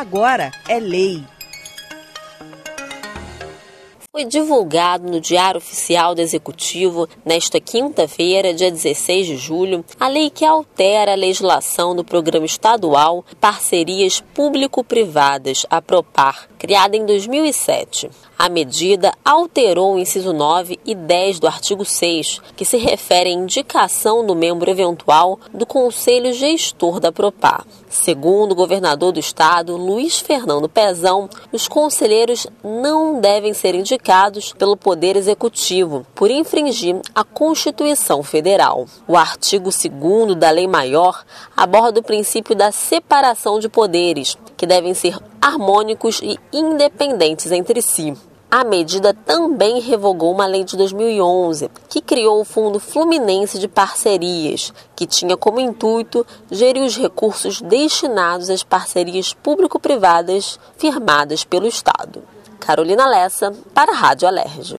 agora é lei. Foi divulgado no Diário Oficial do Executivo, nesta quinta-feira, dia 16 de julho, a lei que altera a legislação do Programa Estadual Parcerias Público-Privadas, a PROPAR, criada em 2007. A medida alterou o inciso 9 e 10 do artigo 6, que se refere à indicação do membro eventual do Conselho Gestor da Propar. Segundo o governador do estado, Luiz Fernando Pezão, os conselheiros não devem ser indicados pelo Poder Executivo por infringir a Constituição Federal. O artigo 2 da Lei Maior aborda o princípio da separação de poderes, que devem ser harmônicos e independentes entre si. A medida também revogou uma lei de 2011 que criou o Fundo Fluminense de Parcerias, que tinha como intuito gerir os recursos destinados às parcerias público-privadas firmadas pelo Estado. Carolina Lessa, para a Rádio Alerj.